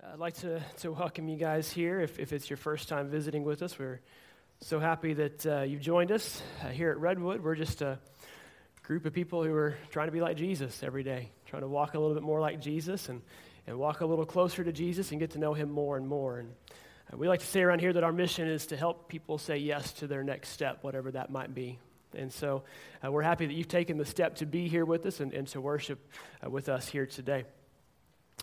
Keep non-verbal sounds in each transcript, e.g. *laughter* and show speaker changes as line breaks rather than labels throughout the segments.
I'd like to, to welcome you guys here. If, if it's your first time visiting with us, we're so happy that uh, you've joined us uh, here at Redwood. We're just a group of people who are trying to be like Jesus every day, trying to walk a little bit more like Jesus and, and walk a little closer to Jesus and get to know him more and more. And uh, we like to say around here that our mission is to help people say yes to their next step, whatever that might be. And so uh, we're happy that you've taken the step to be here with us and, and to worship uh, with us here today.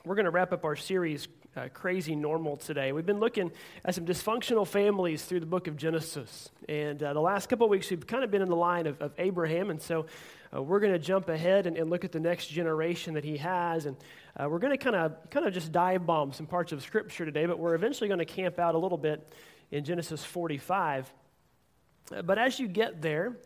We're going to wrap up our series uh, crazy normal today. We've been looking at some dysfunctional families through the book of Genesis. And uh, the last couple weeks, we've kind of been in the line of, of Abraham. And so uh, we're going to jump ahead and, and, look at the next generation that he has. And uh, we're going to kind of kind of just dive bomb some parts of Scripture today, but we're eventually going to camp out a little bit in Genesis 45. Uh, but as you get there,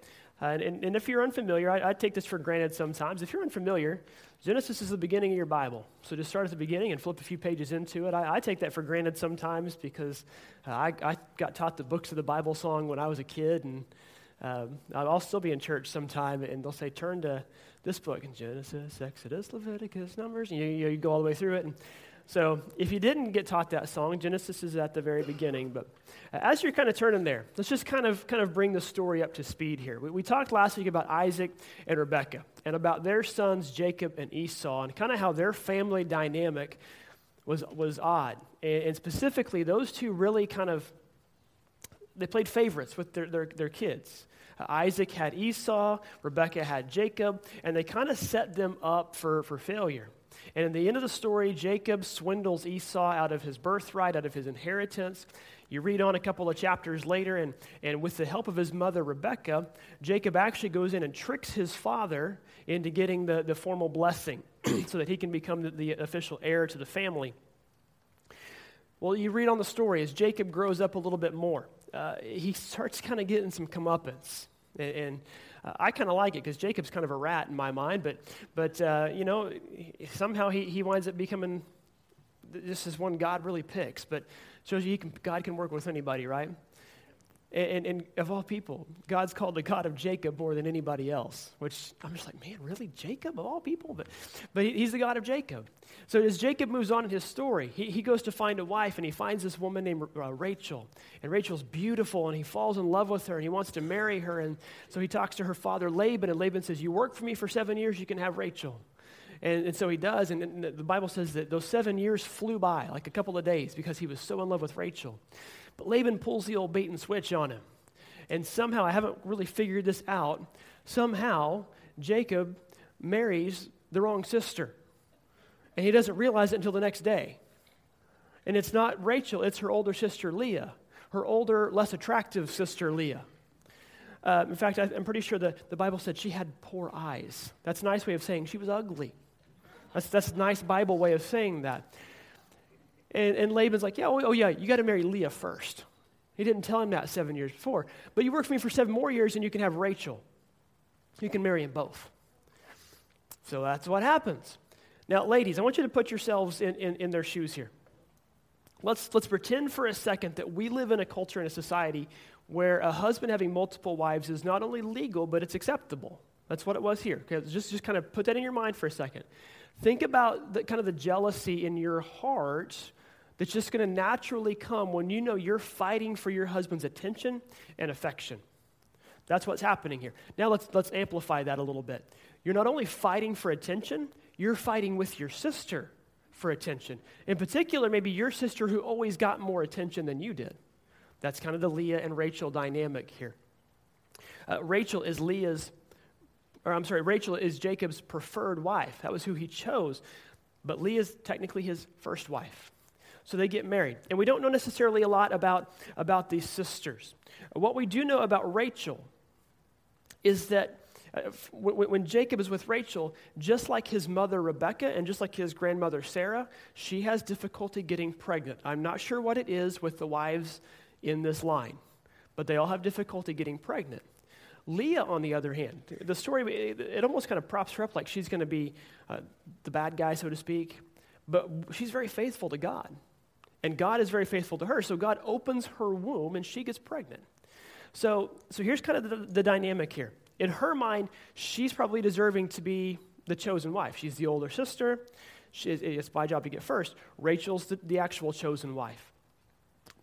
uh, and, and, if you're unfamiliar, I, I, take this for granted sometimes. If you're unfamiliar, Genesis is the beginning of your Bible. So just start at the beginning and flip a few pages into it. I, I take that for granted sometimes because uh, I, I, got taught the books of the Bible song when I was a kid, and um, I'll still be in church sometime, and they'll say, turn to this book in Genesis, Exodus, Leviticus, Numbers, and you, you, you go all the way through it. And, so if you didn't get taught that song, Genesis is at the very beginning. But as you're kind of turning there, let's just kind of kind of bring the story up to speed here. We, we talked last week about Isaac and Rebekah and about their sons Jacob and Esau and kind of how their family dynamic was was odd. And, and specifically, those two really kind of they played favorites with their, their, their kids. Isaac had Esau, Rebekah had Jacob, and they kind of set them up for, for failure. And in the end of the story, Jacob swindles Esau out of his birthright, out of his inheritance. You read on a couple of chapters later, and, and with the help of his mother, Rebecca, Jacob actually goes in and tricks his father into getting the, the formal blessing *clears throat* so that he can become the, the official heir to the family. Well, you read on the story as Jacob grows up a little bit more, uh, he starts kind of getting some comeuppance. And, and uh, I kind of like it because Jacob's kind of a rat in my mind, but, but uh, you know, somehow he, he winds up becoming this is one God really picks, but shows you can, God can work with anybody, right? And, and, of all people, God's called the God of Jacob more than anybody else, which I'm just like, man, really? Jacob of all people? But, but he's the God of Jacob. So as Jacob moves on in his story, he, he goes to find a wife and he finds this woman named uh, Rachel. And Rachel's beautiful and he falls in love with her and he wants to marry her. And so he talks to her father, Laban, and Laban says, You work for me for seven years, you can have Rachel. And, and so he does. And, and the Bible says that those seven years flew by like a couple of days because he was so in love with Rachel. But Laban pulls the old bait and switch on him. And somehow, I haven't really figured this out, somehow Jacob marries the wrong sister. And he doesn't realize it until the next day. And it's not Rachel, it's her older sister Leah, her older, less attractive sister Leah. Uh, in fact, I, am pretty sure the, the Bible said she had poor eyes. That's a nice way of saying she was ugly. That's, that's a nice Bible way of saying that. And, and Laban's like, yeah, oh, oh yeah, you got to marry Leah first. He didn't tell him that seven years before. But you work for me for seven more years and you can have Rachel. You can marry them both. So that's what happens. Now, ladies, I want you to put yourselves in, in, in their shoes here. Let's, let's pretend for a second that we live in a culture and a society where a husband having multiple wives is not only legal, but it's acceptable. That's what it was here. Okay, just, just kind of put that in your mind for a second. Think about the, kind of the jealousy in your heart that's just going to naturally come when you know you're fighting for your husband's attention and affection. That's what's happening here. Now let's, let's amplify that a little bit. You're not only fighting for attention, you're fighting with your sister for attention. In particular, maybe your sister who always got more attention than you did. That's kind of the Leah and Rachel dynamic here. Uh, Rachel is Leah's, or I'm sorry, Rachel is Jacob's preferred wife. That was who he chose. But Leah is technically his first wife. So they get married. And we don't know necessarily a lot about, about these sisters. What we do know about Rachel is that uh, when Jacob is with Rachel, just like his mother Rebecca and just like his grandmother Sarah, she has difficulty getting pregnant. I'm not sure what it is with the wives in this line, but they all have difficulty getting pregnant. Leah, on the other hand, the story, it almost kind of props her up like she's going to be uh, the bad guy, so to speak, but she's very faithful to God. And God is very faithful to her. So God opens her womb and she gets pregnant. So, so here's kind of the, the dynamic here. In her mind, she's probably deserving to be the chosen wife. She's the older sister. she, it's my job to get first. Rachel's the, the actual chosen wife.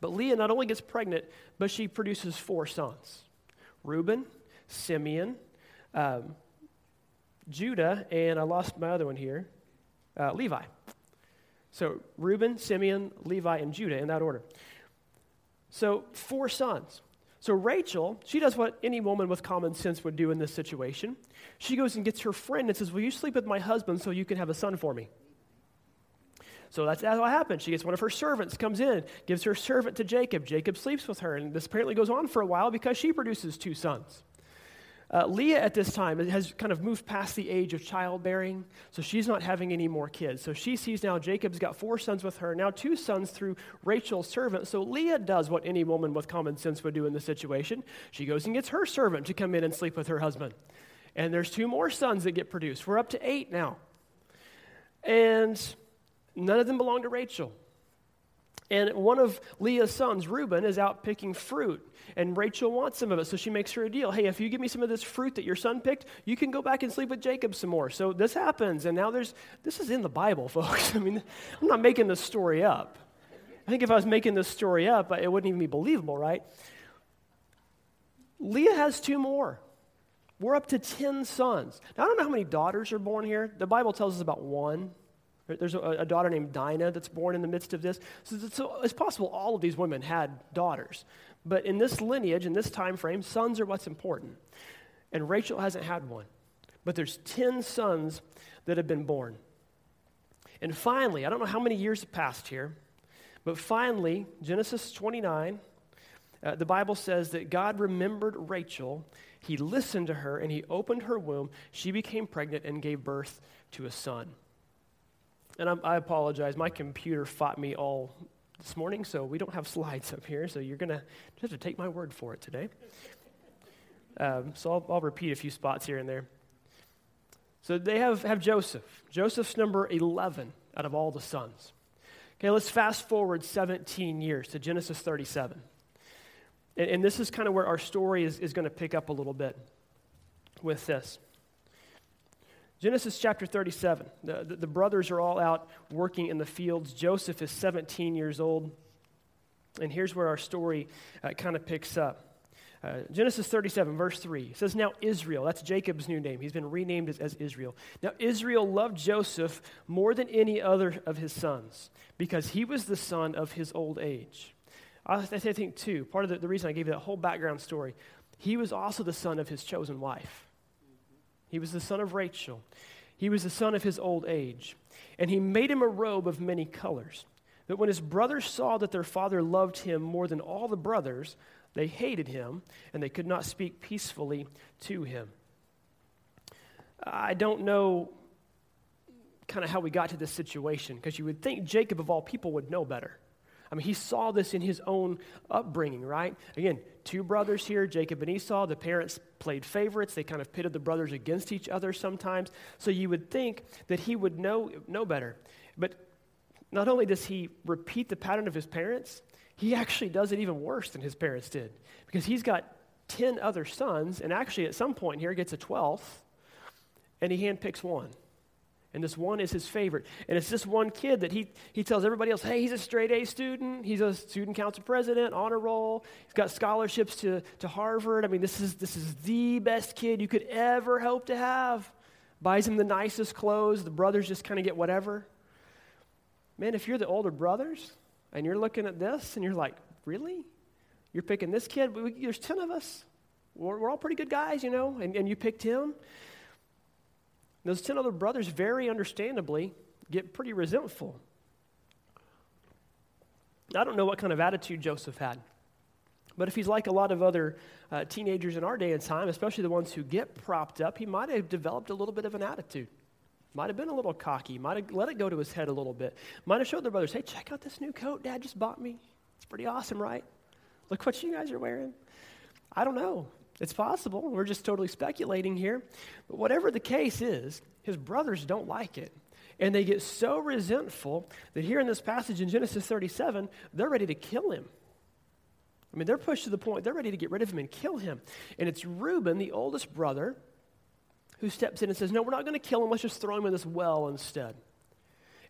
But Leah not only gets pregnant, but she produces four sons Reuben, Simeon, um, Judah, and I lost my other one here, uh, Levi. So Reuben, Simeon, Levi, and Judah in that order. So four sons. So Rachel, she does what any woman with common sense would do in this situation. She goes and gets her friend and says, Will you sleep with my husband so you can have a son for me? So that's, what happens. She gets one of her servants, comes in, gives her servant to Jacob. Jacob sleeps with her, and this apparently goes on for a while because she produces two sons. Uh, Leah at this time has kind of moved past the age of childbearing, so she's not having any more kids. So she sees now Jacob's got four sons with her, now two sons through Rachel's servant. So Leah does what any woman with common sense would do in this situation. She goes and gets her servant to come in and sleep with her husband. And there's two more sons that get produced. We're up to eight now. And none of them belong to Rachel. And one of Leah's sons, Reuben, is out picking fruit. And Rachel wants some of it, so she makes her a deal. Hey, if you give me some of this fruit that your son picked, you can go back and sleep with Jacob some more. So this happens, and now there's, this is in the Bible, *laughs* folks. I mean, I'm not making this story up. I think if I was making this story up, it wouldn't even be believable, right? Leah has two more. We're up to 10 sons. Now, I don't know how many daughters are born here. The Bible tells us about one. There's a, a, daughter named Dinah that's born in the midst of this. So, so, it's possible all of these women had daughters. But in this lineage, in this time frame, sons are what's important. And Rachel hasn't had one. But there's 10 sons that have been born. And finally, I don't know how many years have passed here, but finally, Genesis 29, uh, the Bible says that God remembered Rachel. He listened to her and he opened her womb. She became pregnant and gave birth to a son. And I, I apologize, my computer fought me all this morning, so we don't have slides up here, so you're going to have to take my word for it today. Um, so I'll, I'll repeat a few spots here and there. So they have, have Joseph. Joseph's number 11 out of all the sons. Okay, let's fast forward 17 years to Genesis 37. And, and this is kind of where our story is, is going to pick up a little bit with this. Genesis chapter 37. The, the, the, brothers are all out working in the fields. Joseph is 17 years old. And here's where our story uh, kind of picks up. Uh, Genesis 37, verse 3 says, Now Israel, that's Jacob's new name. He's been renamed as, as Israel. Now Israel loved Joseph more than any other of his sons because he was the son of his old age. I, I think, too, part of the, the reason I gave you that whole background story, he was also the son of his chosen wife. He was the son of Rachel. He was the son of his old age. And he made him a robe of many colors. But when his brothers saw that their father loved him more than all the brothers, they hated him, and they could not speak peacefully to him. I don't know kind of how we got to this situation, because you would think Jacob, of all people, would know better. I mean, he saw this in his own upbringing, right? Again, two brothers here, Jacob and Esau. The parents played favorites. They kind of pitted the brothers against each other sometimes. So you would think that he would know, know better. But not only does he repeat the pattern of his parents, he actually does it even worse than his parents did. Because he's got 10 other sons, and actually at some point here gets a 12th, and he handpicks one. And this one is his favorite. And it's this one kid that he, he tells everybody else, hey, he's a straight A student. He's a student council president, honor roll. He's got scholarships to, to Harvard. I mean, this is, this is the best kid you could ever hope to have. Buys him the nicest clothes. The brothers just kind of get whatever. Man, if you're the older brothers and you're looking at this and you're like, really? You're picking this kid? There's 10 of us. We're, we're all pretty good guys, you know, and, and you picked him. Those 10 other brothers, very understandably, get pretty resentful. I don't know what kind of attitude Joseph had. But if he's like a lot of other uh, teenagers in our day and time, especially the ones who get propped up, he might have developed a little bit of an attitude. Might have been a little cocky, might have let it go to his head a little bit. Might have showed the brothers, hey, check out this new coat dad just bought me. It's pretty awesome, right? Look what you guys are wearing. I don't know. It's possible. We're just totally speculating here. But whatever the case is, his brothers don't like it. And they get so resentful that here in this passage in Genesis 37, they're ready to kill him. I mean, they're pushed to the point, they're ready to get rid of him and kill him. And it's Reuben, the oldest brother, who steps in and says, No, we're not going to kill him. Let's just throw him in this well instead.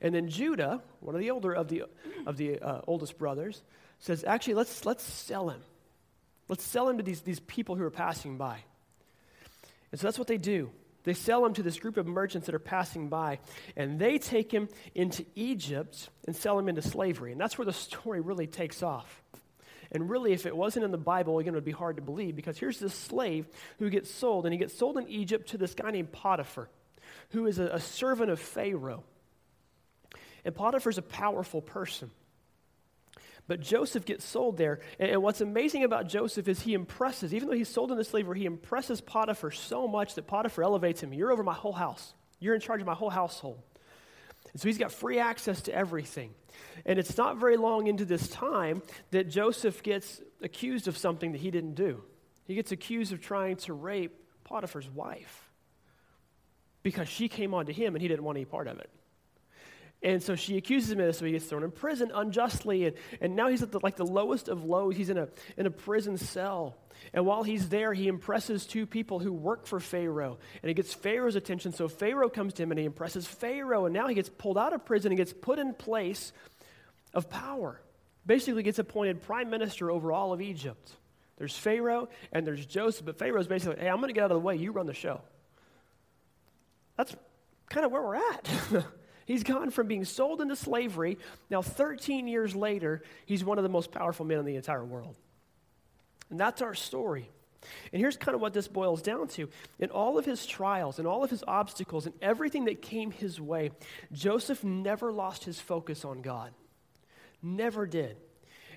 And then Judah, one of the older of the, of the uh, oldest brothers, says, actually, let's, let's sell him. Let's sell him to these, these people who are passing by. And so that's what they do. They sell him to this group of merchants that are passing by, and they take him into Egypt and sell him into slavery. And that's where the story really takes off. And really, if it wasn't in the Bible, again, it would be hard to believe because here's this slave who gets sold, and he gets sold in Egypt to this guy named Potiphar, who is a, a servant of Pharaoh. And Potiphar's a powerful person. But Joseph gets sold there. And what's amazing about Joseph is he impresses, even though he's sold into slavery, he impresses Potiphar so much that Potiphar elevates him. You're over my whole house, you're in charge of my whole household. And so he's got free access to everything. And it's not very long into this time that Joseph gets accused of something that he didn't do. He gets accused of trying to rape Potiphar's wife because she came onto him and he didn't want any part of it. And so she accuses him of this, so he gets thrown in prison unjustly. And, and now he's at the, like the lowest of lows. He's in a, in a prison cell. And while he's there, he impresses two people who work for Pharaoh. And he gets Pharaoh's attention. So Pharaoh comes to him and he impresses Pharaoh. And now he gets pulled out of prison and gets put in place of power. Basically, gets appointed prime minister over all of Egypt. There's Pharaoh and there's Joseph. But Pharaoh's basically, hey, I'm going to get out of the way. You run the show. That's kind of where we're at. *laughs* He's gone from being sold into slavery. Now, 13 years later, he's one of the most powerful men in the entire world. And that's our story. And here's kind of what this boils down to. In all of his trials and all of his obstacles and everything that came his way, Joseph never lost his focus on God. Never did.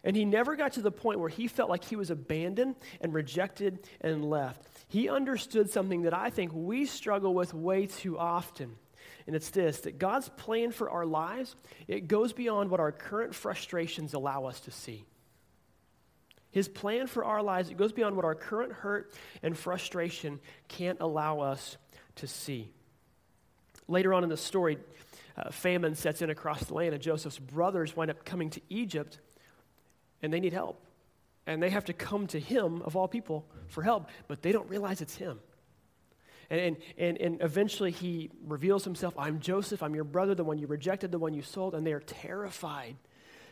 And he never got to the point where he felt like he was abandoned and rejected and left. He understood something that I think we struggle with way too often and it's this that God's plan for our lives, it goes beyond what our current frustrations allow us to see. His plan for our lives, it goes beyond what our current hurt and frustration can't allow us to see. Later on in the story, uh, famine sets in across the land, and Joseph's brothers wind up coming to Egypt, and they need help. And they have to come to him, of all people, for help, but they don't realize it's him. And, and, and eventually he reveals himself I'm Joseph, I'm your brother, the one you rejected, the one you sold. And they are terrified.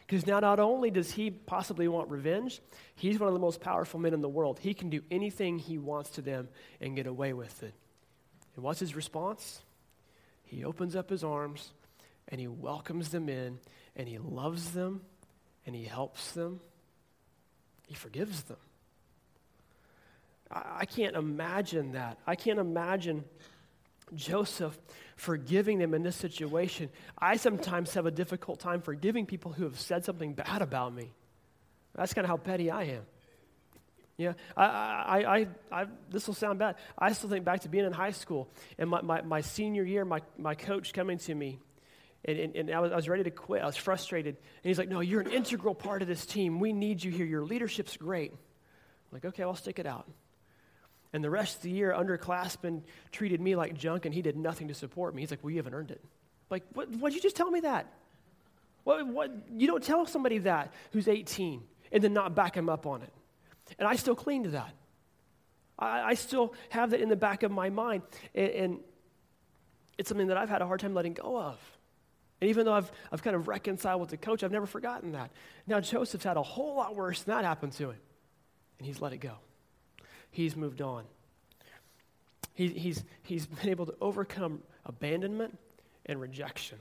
Because now, not only does he possibly want revenge, he's one of the most powerful men in the world. He can do anything he wants to them and get away with it. And what's his response? He opens up his arms and he welcomes them in and he loves them and he helps them. He forgives them. I can't imagine that. I can't imagine Joseph forgiving them in this situation. I sometimes have a difficult time forgiving people who have said something bad about me. That's kind of how petty I am. Yeah, I, I, I, I this will sound bad. I still think back to being in high school and my, my, my senior year, my, my coach coming to me, and, and, and I, was, I was ready to quit. I was frustrated. And he's like, No, you're an integral part of this team. We need you here. Your leadership's great. I'm like, Okay, I'll stick it out. And the rest of the year, underclassmen treated me like junk, and he did nothing to support me. He's like, Well, you haven't earned it. Like, what, why'd you just tell me that? What, what, you don't tell somebody that who's 18 and then not back him up on it. And I still cling to that. I, I still have that in the back of my mind. And, and it's something that I've had a hard time letting go of. And even though I've, I've kind of reconciled with the coach, I've never forgotten that. Now, Joseph's had a whole lot worse than that happen to him, and he's let it go he's moved on. He, he's, he's been able to overcome abandonment and rejection.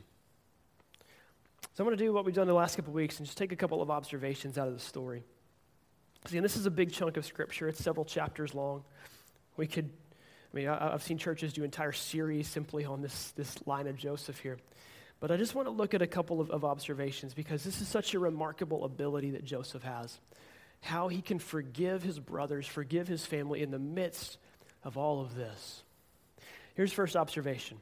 So I'm going to do what we've done the last couple of weeks and just take a couple of observations out of the story. See, and this is a big chunk of scripture. It's several chapters long. We could, I mean, I, have seen churches do entire series simply on this, this line of Joseph here. But I just want to look at a couple of, of observations because this is such a remarkable ability that Joseph has how he can forgive his brothers, forgive his family in the midst of all of this. Here's first observation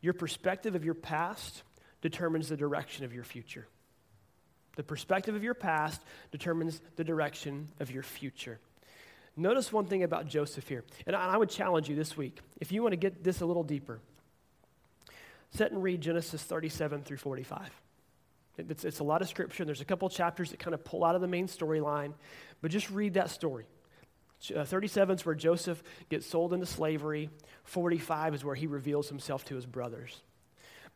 your perspective of your past determines the direction of your future. The perspective of your past determines the direction of your future. Notice one thing about Joseph here, and I would challenge you this week, if you want to get this a little deeper, set and read Genesis 37 through 45. It's, it's a lot of scripture, and there's a couple chapters that kind of pull out of the main storyline, but just read that story. Uh, 37 is where Joseph gets sold into slavery. 45 is where he reveals himself to his brothers.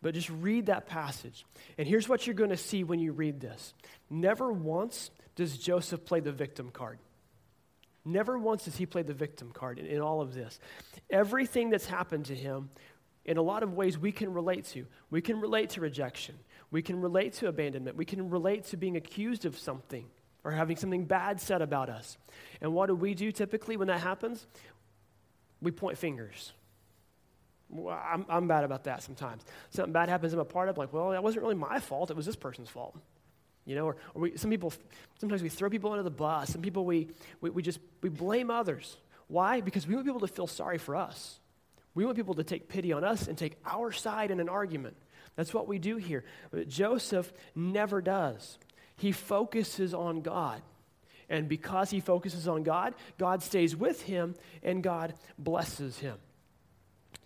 But just read that passage. And here's what you're going to see when you read this never once does Joseph play the victim card. Never once does he play the victim card in, in all of this. Everything that's happened to him, in a lot of ways, we can relate to. We can relate to rejection. We can relate to abandonment. We can relate to being accused of something or having something bad said about us. And what do we do typically when that happens? We point fingers. Well, I'm, I'm bad about that sometimes. Something bad happens I'm a part of, like, well, that wasn't really my fault. It was this person's fault. You know, or, or we, some people, sometimes we throw people under the bus. Some people, we, we, we just, we blame others. Why? Because we want people to feel sorry for us. We want people to take pity on us and take our side in an argument. That's what we do here. But Joseph never does. He focuses on God. And because he focuses on God, God stays with him and God blesses him.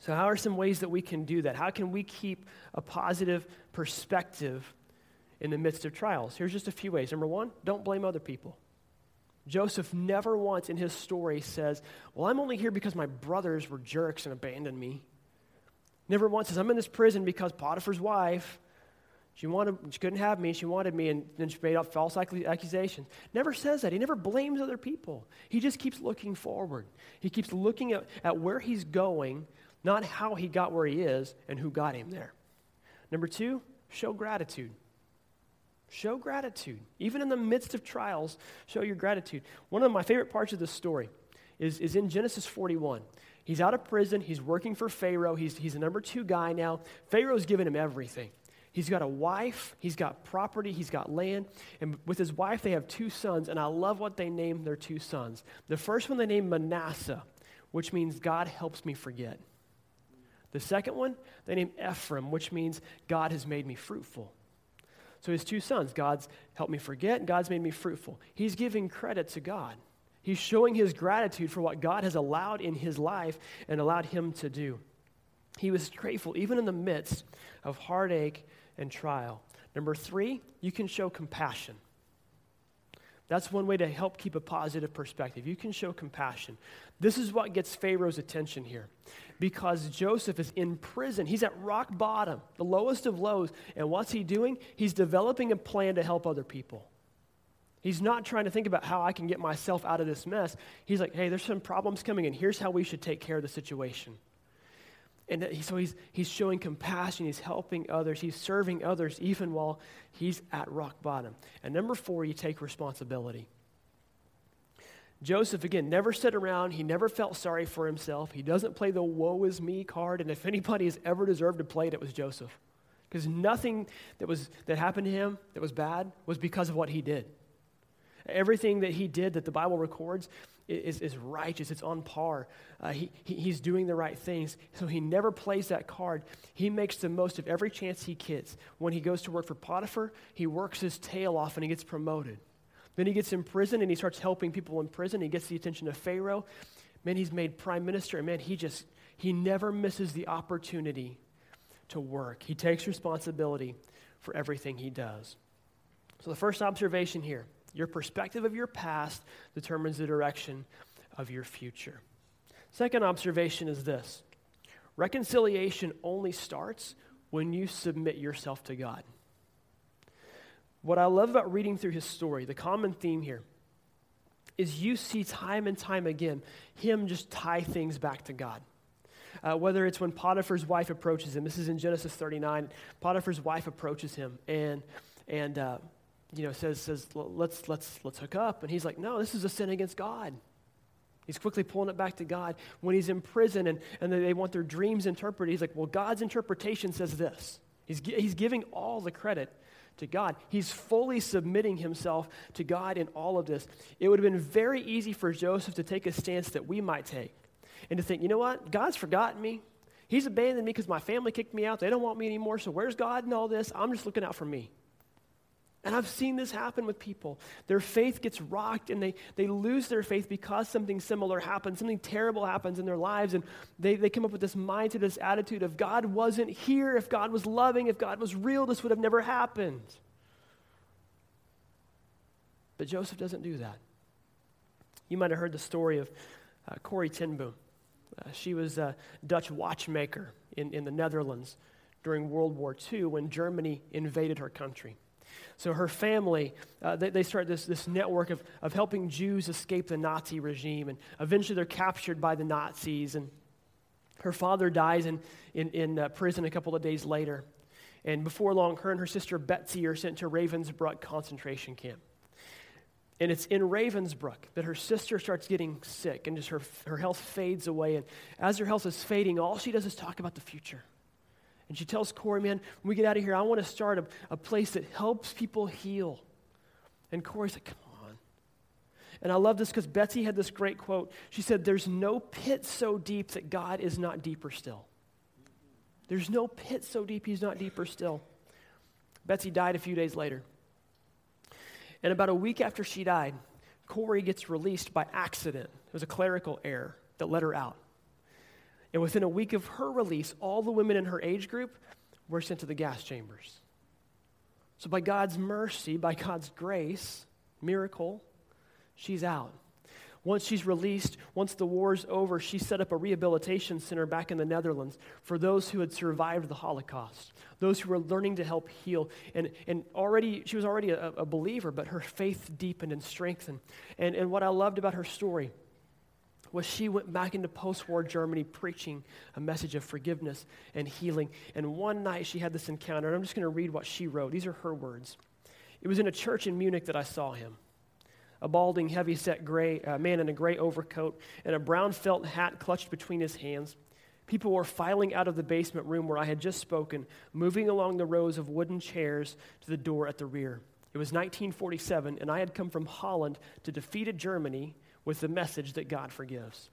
So, how are some ways that we can do that? How can we keep a positive perspective in the midst of trials? Here's just a few ways. Number one, don't blame other people. Joseph never once in his story says, Well, I'm only here because my brothers were jerks and abandoned me. Never once says, I'm in this prison because Potiphar's wife, she, wanted, she couldn't have me, she wanted me, and then she made up false accusations. Never says that. He never blames other people. He just keeps looking forward. He keeps looking at, at where he's going, not how he got where he is and who got him there. Number two, show gratitude. Show gratitude. Even in the midst of trials, show your gratitude. One of my favorite parts of this story is, is in Genesis 41. He's out of prison. He's working for Pharaoh. He's, he's a number two guy now. Pharaoh's given him everything. He's got a wife, he's got property, he's got land. And with his wife, they have two sons, and I love what they named their two sons. The first one they named Manasseh, which means God helps me forget. The second one, they named Ephraim, which means God has made me fruitful. So his two sons, God's helped me forget, and God's made me fruitful. He's giving credit to God. He's showing his gratitude for what God has allowed in his life and allowed him to do. He was grateful even in the midst of heartache and trial. Number three, you can show compassion. That's one way to help keep a positive perspective. You can show compassion. This is what gets Pharaoh's attention here. Because Joseph is in prison. He's at rock bottom, the lowest of lows. And what's he doing? He's developing a plan to help other people. He's not trying to think about how I can get myself out of this mess. He's like, hey, there's some problems coming, and here's how we should take care of the situation. And so he's, he's showing compassion, he's helping others, he's serving others even while he's at rock bottom. And number four, you take responsibility. Joseph, again, never sat around. He never felt sorry for himself. He doesn't play the woe is me card. And if anybody has ever deserved to play it, it was Joseph. Because nothing that, was, that happened to him that was bad was because of what he did. Everything that he did that the Bible records is, is righteous, it's on par. Uh, he, he, he's doing the right things. So he never plays that card. He makes the most of every chance he gets. When he goes to work for Potiphar, he works his tail off and he gets promoted. Then he gets in prison and he starts helping people in prison. He gets the attention of Pharaoh. Man, he's made prime minister, and man, he just, he never misses the opportunity to work. He takes responsibility for everything he does. So the first observation here your perspective of your past determines the direction of your future. Second observation is this reconciliation only starts when you submit yourself to God. What I love about reading through his story, the common theme here, is you see time and time again him just tie things back to God. Uh, whether it's when Potiphar's wife approaches him, this is in Genesis 39. Potiphar's wife approaches him and and uh, you know, says, says let's, let's, let's hook up. And he's like, no, this is a sin against God. He's quickly pulling it back to God. When he's in prison and, and they want their dreams interpreted, he's like, well, God's interpretation says this. He's, he's giving all the credit to God. He's fully submitting himself to God in all of this. It would have been very easy for Joseph to take a stance that we might take and to think, you know what? God's forgotten me. He's abandoned me because my family kicked me out. They don't want me anymore. So where's God in all this? I'm just looking out for me. And I've seen this happen with people. Their faith gets rocked and they, they lose their faith because something similar happens, something terrible happens in their lives. And they, they come up with this mindset, this attitude of God wasn't here. If God was loving, if God was real, this would have never happened. But Joseph doesn't do that. You might have heard the story of uh, Corrie ten Boom. Uh, she was a Dutch watchmaker in, in the Netherlands during World War II when Germany invaded her country. So her family, uh, they, they start this, this network of, of helping Jews escape the Nazi regime. And eventually they're captured by the Nazis. And her father dies in, in, in uh, prison a couple of days later. And before long, her and her sister Betsy are sent to Ravensbrück concentration camp. And it's in Ravensbrück that her sister starts getting sick and just her, her health fades away. And as her health is fading, all she does is talk about the future. And she tells Corrie, man, when we get out of here, I want to start a, a place that helps people heal. And Corrie's like, come on. And I love this because Betsy had this great quote. She said, There's no pit so deep that God is not deeper still. There's no pit so deep he's not deeper still. Betsy died a few days later. And about a week after she died, Corrie gets released by accident. It was a clerical error that let her out. And within a week of her release, all the women in her age group were sent to the gas chambers. So, by God's mercy, by God's grace, miracle, she's out. Once she's released, once the war's over, she set up a rehabilitation center back in the Netherlands for those who had survived the Holocaust, those who were learning to help heal. And, and already, she was already a, a believer, but her faith deepened and strengthened. And, and what I loved about her story was she went back into post war Germany preaching a message of forgiveness and healing. And one night she had this encounter, and I'm just going to read what she wrote. These are her words. It was in a church in Munich that I saw him. A balding, heavy set gray, uh, man in a gray overcoat and a brown felt hat clutched between his hands. People were filing out of the basement room where I had just spoken, moving along the rows of wooden chairs to the door at the rear. It was 1947, and I had come from Holland to defeated Germany with the message that God forgives.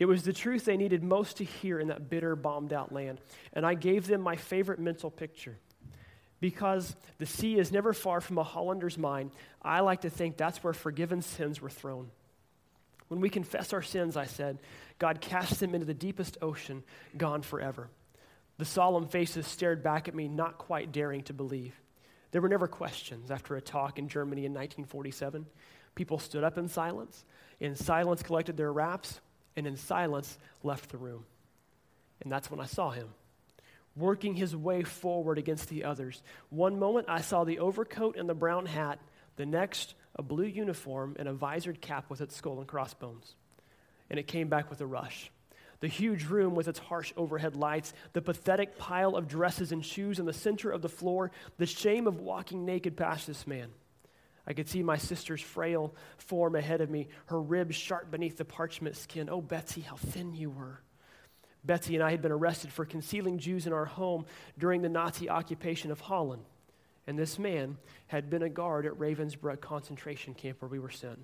It was the truth they needed most to hear in that bitter, bombed out land. And I gave them my favorite mental picture. Because the sea is never far from a Hollander's mind, I like to think that's where forgiven sins were thrown. When we confess our sins, I said, God casts them into the deepest ocean, gone forever. The solemn faces stared back at me, not quite daring to believe. There were never questions after a talk in Germany in 1947. People stood up in silence in silence collected their wraps, and in silence left the room. And that's when I saw him, working his way forward against the others. One moment I saw the overcoat and the brown hat, the next, a blue uniform and a visored cap with its skull and crossbones. And it came back with a rush. The huge room with its harsh overhead lights, the pathetic pile of dresses and shoes in the center of the floor, the shame of walking naked past this man. I could see my sister's frail form ahead of me, her ribs sharp beneath the parchment skin. Oh, Betsy, how thin you were. Betsy and I had been arrested for concealing Jews in our home during the Nazi occupation of Holland. And this man had been a guard at Ravensbrück concentration camp where we were sent.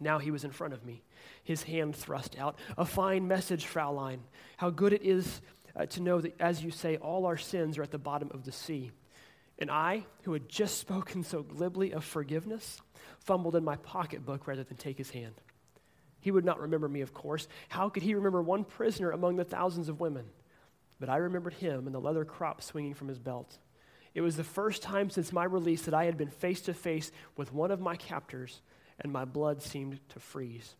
Now he was in front of me, his hand thrust out. A fine message, Fraulein. How good it is uh, to know that, as you say, all our sins are at the bottom of the sea. And I, who had just spoken so glibly of forgiveness, fumbled in my pocketbook rather than take his hand. He would not remember me, of course. How could he remember one prisoner among the thousands of women? But I remembered him and the leather crop swinging from his belt. It was the first time since my release that I had been face to face with one of my captors, and my blood seemed to freeze.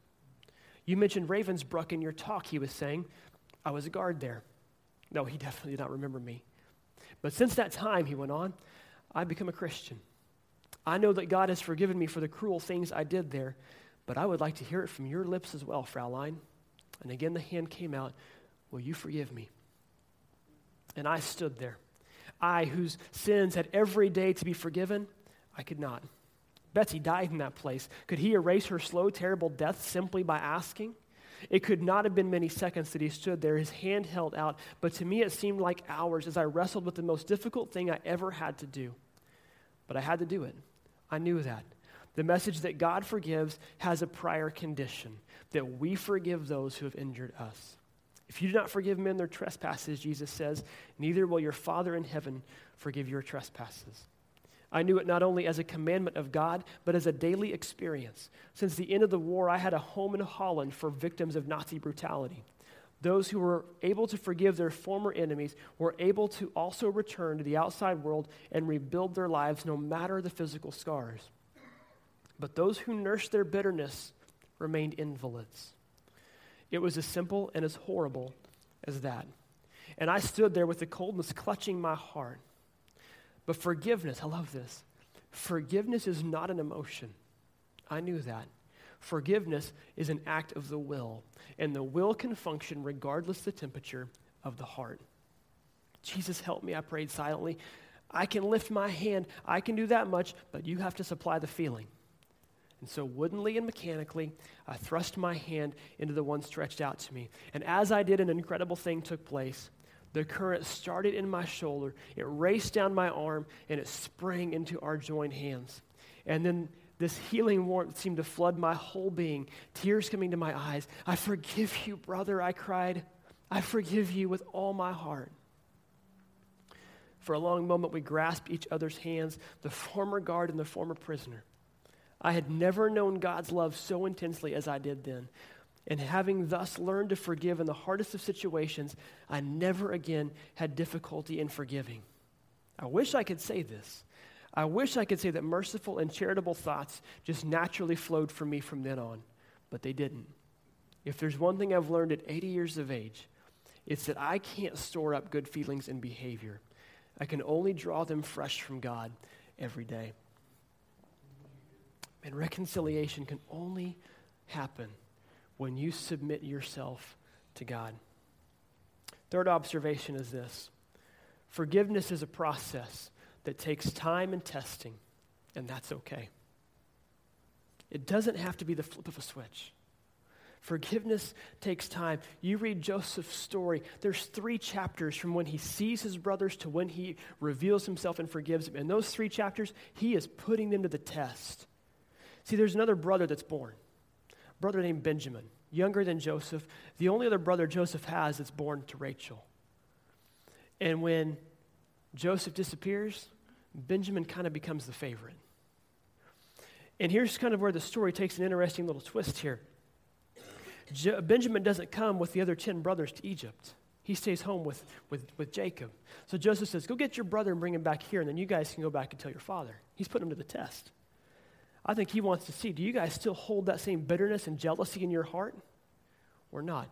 You mentioned Ravensbrück in your talk, he was saying. I was a guard there. No, he *laughs* definitely did not remember me. But since that time, he went on, I've become a Christian. I know that God has forgiven me for the cruel things I did there, but I would like to hear it from your lips as well, Fraulein. And again, the hand came out, Will you forgive me? And I stood there. I, whose sins had every day to be forgiven, I could not. Betsy died in that place. Could he erase her slow, terrible death simply by asking? It could not have been many seconds that he stood there, his hand held out, but to me it seemed like hours as I wrestled with the most difficult thing I ever had to do. But I had to do it. I knew that. The message that God forgives has a prior condition that we forgive those who have injured us. If you do not forgive men their trespasses, Jesus says, neither will your Father in heaven forgive your trespasses. I knew it not only as a commandment of God, but as a daily experience. Since the end of the war, I had a home in Holland for victims of Nazi brutality. Those who were able to forgive their former enemies were able to also return to the outside world and rebuild their lives no matter the physical scars. But those who nursed their bitterness remained invalids. It was as simple and as horrible as that. And I stood there with the coldness clutching my heart. But forgiveness, I love this. Forgiveness is not an emotion. I knew that. Forgiveness is an act of the will, and the will can function regardless the temperature of the heart. Jesus, help me, I prayed silently. I can lift my hand, I can do that much, but you have to supply the feeling. And so, woodenly and mechanically, I thrust my hand into the one stretched out to me. And as I did, an incredible thing took place. The current started in my shoulder, it raced down my arm, and it sprang into our joined hands. And then this healing warmth seemed to flood my whole being, tears coming to my eyes. I forgive you, brother, I cried. I forgive you with all my heart. For a long moment, we grasped each other's hands, the former guard and the former prisoner. I had never known God's love so intensely as I did then. And having thus learned to forgive in the hardest of situations, I never again had difficulty in forgiving. I wish I could say this. I wish I could say that merciful and charitable thoughts just naturally flowed from me from then on, but they didn't. If there's one thing I've learned at 80 years of age, it's that I can't store up good feelings and behavior. I can only draw them fresh from God every day. And reconciliation can only happen when you submit yourself to God. Third observation is this forgiveness is a process that takes time and testing, and that's okay. It doesn't have to be the flip of a switch. Forgiveness takes time. You read Joseph's story, there's three chapters from when he sees his brothers to when he reveals himself and forgives them. In those three chapters, he is putting them to the test. See, there's another brother that's born, brother named Benjamin, younger than Joseph, the only other brother Joseph has that's born to Rachel. And when Joseph disappears, Benjamin kind of becomes the favorite. And here's kind of where the story takes an interesting little twist here. Je- Benjamin doesn't come with the other 10 brothers to Egypt. He stays home with, with, with Jacob. So Joseph says, Go get your brother and bring him back here, and then you guys can go back and tell your father. He's putting him to the test. I think he wants to see do you guys still hold that same bitterness and jealousy in your heart or not?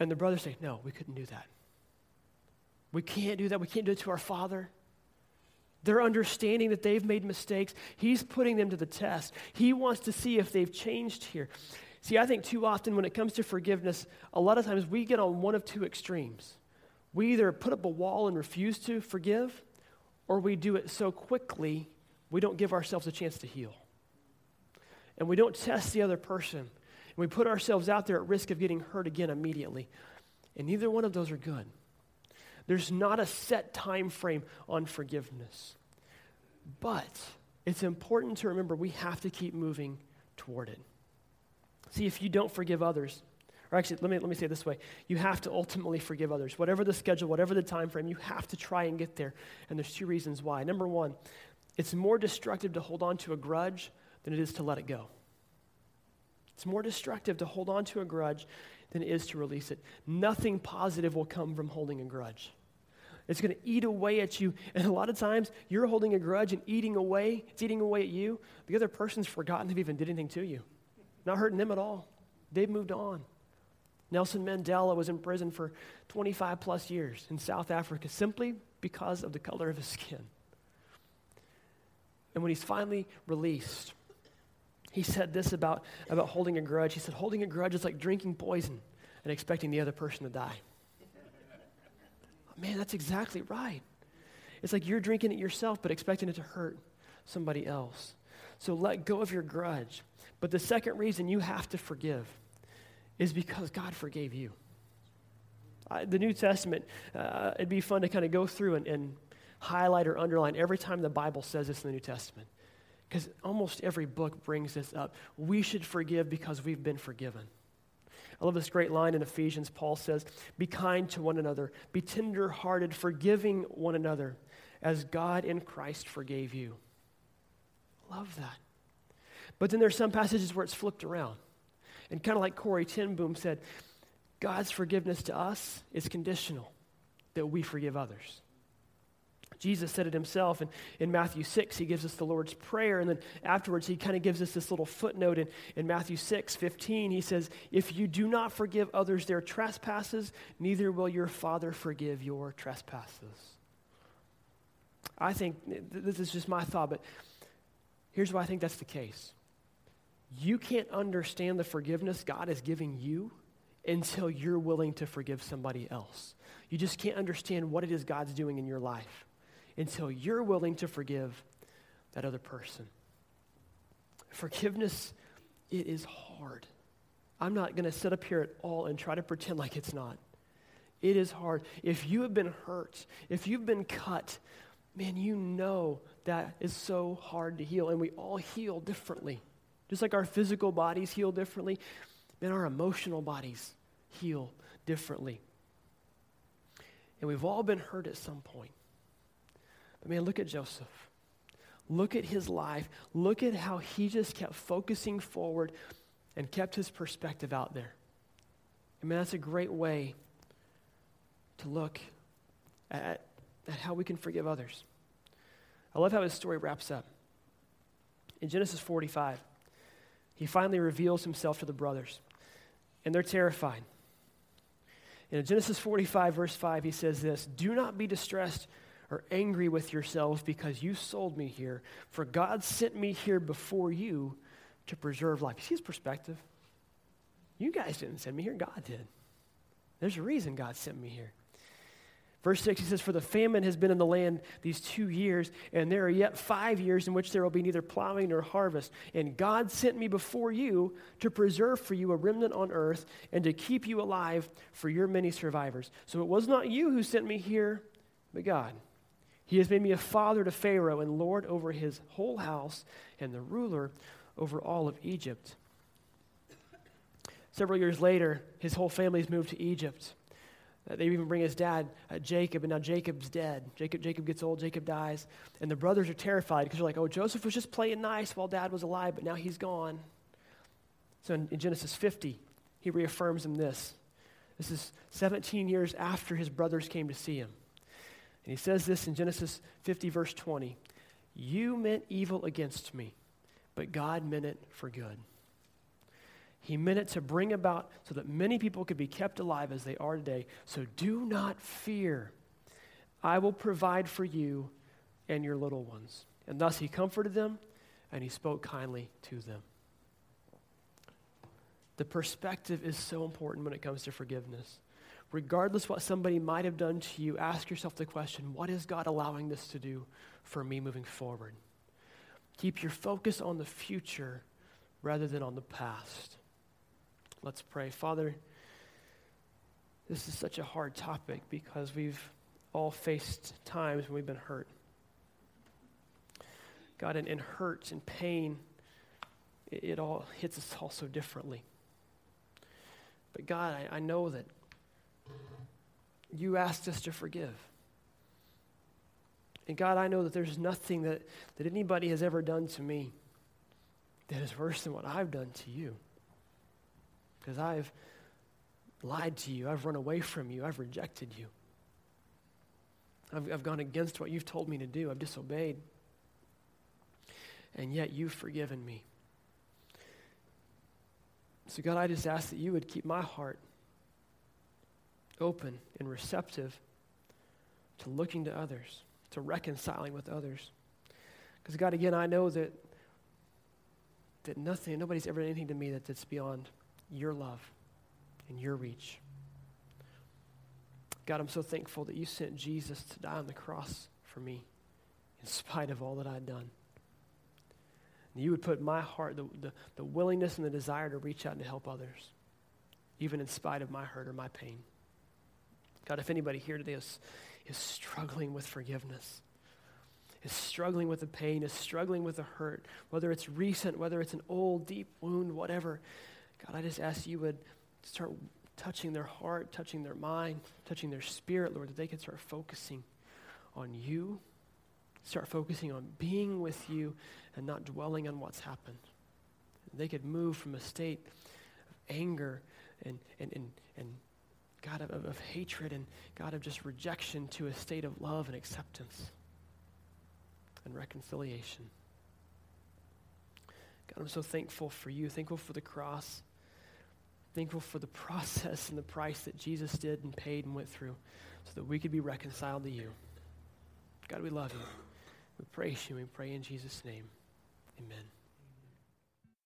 And the brothers say, No, we couldn't do that. We can't do that. We can't do it to our father. They're understanding that they've made mistakes. He's putting them to the test. He wants to see if they've changed here. See, I think too often when it comes to forgiveness, a lot of times we get on one of two extremes. We either put up a wall and refuse to forgive, or we do it so quickly we don't give ourselves a chance to heal and we don't test the other person, and we put ourselves out there at risk of getting hurt again immediately. And neither one of those are good. There's not a set time frame on forgiveness. But it's important to remember we have to keep moving toward it. See, if you don't forgive others, or actually, let me, let me say it this way you have to ultimately forgive others. Whatever the schedule, whatever the time frame, you have to try and get there. And there's two reasons why. Number one, it's more destructive to hold on to a grudge than it is to let it go. It's more destructive to hold on to a grudge than it is to release it. Nothing positive will come from holding a grudge. It's going to eat away at you. *laughs* And a lot of times, you're holding a grudge and eating away. It's eating away at you. The other person's forgotten they've even did anything to you. Not hurting them at all. They've moved on. Nelson Mandela was in prison for 25 plus years in South Africa simply because of the color of his skin. And when he's finally released, he said this about, about holding a grudge. He said, holding a grudge is like drinking poison and expecting the other person to die. Man, that's exactly right. It's like you're drinking it yourself, but expecting it to hurt somebody else. So let go of your grudge. But the second reason you have to forgive is because God forgave you. Uh, the New Testament, uh, it'd be fun to kind of go through and, and highlight or underline every time the Bible says this in the New Testament. Because almost every book brings this up. We should forgive because we've been forgiven. I love this great line in Ephesians. Paul says, Be kind to one another, be tender hearted, forgiving one another, as God in Christ forgave you. Love that. But then there's some passages where it's flipped around. And kind of like Corrie ten Boom said, God's forgiveness to us is conditional, that we forgive others. Jesus said it himself And in Matthew 6. He gives us the Lord's Prayer, and then afterwards he kind of gives us this little footnote in, in Matthew 6 15. He says, If you do not forgive others their trespasses, neither will your Father forgive your trespasses. I think, this is just my thought, but here's why I think that's the case. You can't understand the forgiveness God is giving you until you're willing to forgive somebody else. You just can't understand what it is God's doing in your life until you're willing to forgive that other person. Forgiveness, it is hard. I'm not going to sit up here at all and try to pretend like it's not. It is hard. If you have been hurt, if you've been cut, man, you know that is so hard to heal. And we all heal differently. Just like our physical bodies heal differently, man, our emotional bodies heal differently. And we've all been hurt at some point. But man, look at Joseph. Look at his life. Look at how he just kept focusing forward and kept his perspective out there. I mean, that's a great way to look at, at how we can forgive others. I love how his story wraps up. In Genesis 45, he finally reveals himself to the brothers, and they're terrified. In Genesis 45, verse 5, he says this Do not be distressed or angry with yourselves because you sold me here, for God sent me here before you to preserve life. You see his perspective? You guys didn't send me here, God did. There's a reason God sent me here. Verse 6, he says, For the famine has been in the land these two years, and there are yet five years in which there will be neither plowing nor harvest. And God sent me before you to preserve for you a remnant on earth and to keep you alive for your many survivors. So it was not you who sent me here, but God. He has made me a father to Pharaoh and Lord over his whole house and the ruler over all of Egypt. Several years later, his whole family's moved to Egypt. Uh, they even bring his dad, uh, Jacob, and now Jacob's dead. Jacob, Jacob gets old, Jacob dies. And the brothers are terrified because they're like, oh, Joseph was just playing nice while dad was alive, but now he's gone. So in, in Genesis 50, he reaffirms him this. This is 17 years after his brothers came to see him. And he says this in Genesis 50, verse 20 You meant evil against me, but God meant it for good he meant it to bring about so that many people could be kept alive as they are today. So do not fear. I will provide for you and your little ones. And thus he comforted them and he spoke kindly to them. The perspective is so important when it comes to forgiveness. Regardless what somebody might have done to you, ask yourself the question what is God allowing this to do for me moving forward? Keep your focus on the future rather than on the past. Let's pray. Father, this is such a hard topic because we've all faced times when we've been hurt. God, in, in hurt and pain, it, it, all hits us all so differently. But God, I, I know that you asked us to forgive. And God, I know that there's nothing that, that anybody has ever done to me that is worse than what I've done to you because I've lied to you, I've run away from you, I've rejected you. I've, I've gone against what you've told me to do, I've disobeyed. And yet you've forgiven me. So, God, I just ask that you would keep my heart open and receptive to looking to others, to reconciling with others. Because, God, again, I know that, that nothing, nobody's ever done anything to me that, that's beyond your love and your reach. God, I'm so thankful that you sent Jesus to die on the cross for me in spite of all that I'd done. And you would put my heart the, the, the willingness and the desire to reach out and to help others, even in spite of my hurt or my pain. God, if anybody here today is, is struggling with forgiveness, is struggling with the pain, is struggling with the hurt, whether it's recent, whether it's an old, deep wound, whatever, God, I just ask you would start touching their heart, touching their mind, touching their spirit, Lord, that they could start focusing on you, start focusing on being with you and not dwelling on what's happened. They could move from a state of anger and, and, and, and God, of, of hatred and God, of just rejection to a state of love and acceptance. and reconciliation. God, I'm so thankful for you, thankful for the cross, thankful for the *laughs* process and the price that Jesus did and paid and went through so that we could be reconciled to you. God, we love you. We praise you. We pray in Jesus' name. Amen.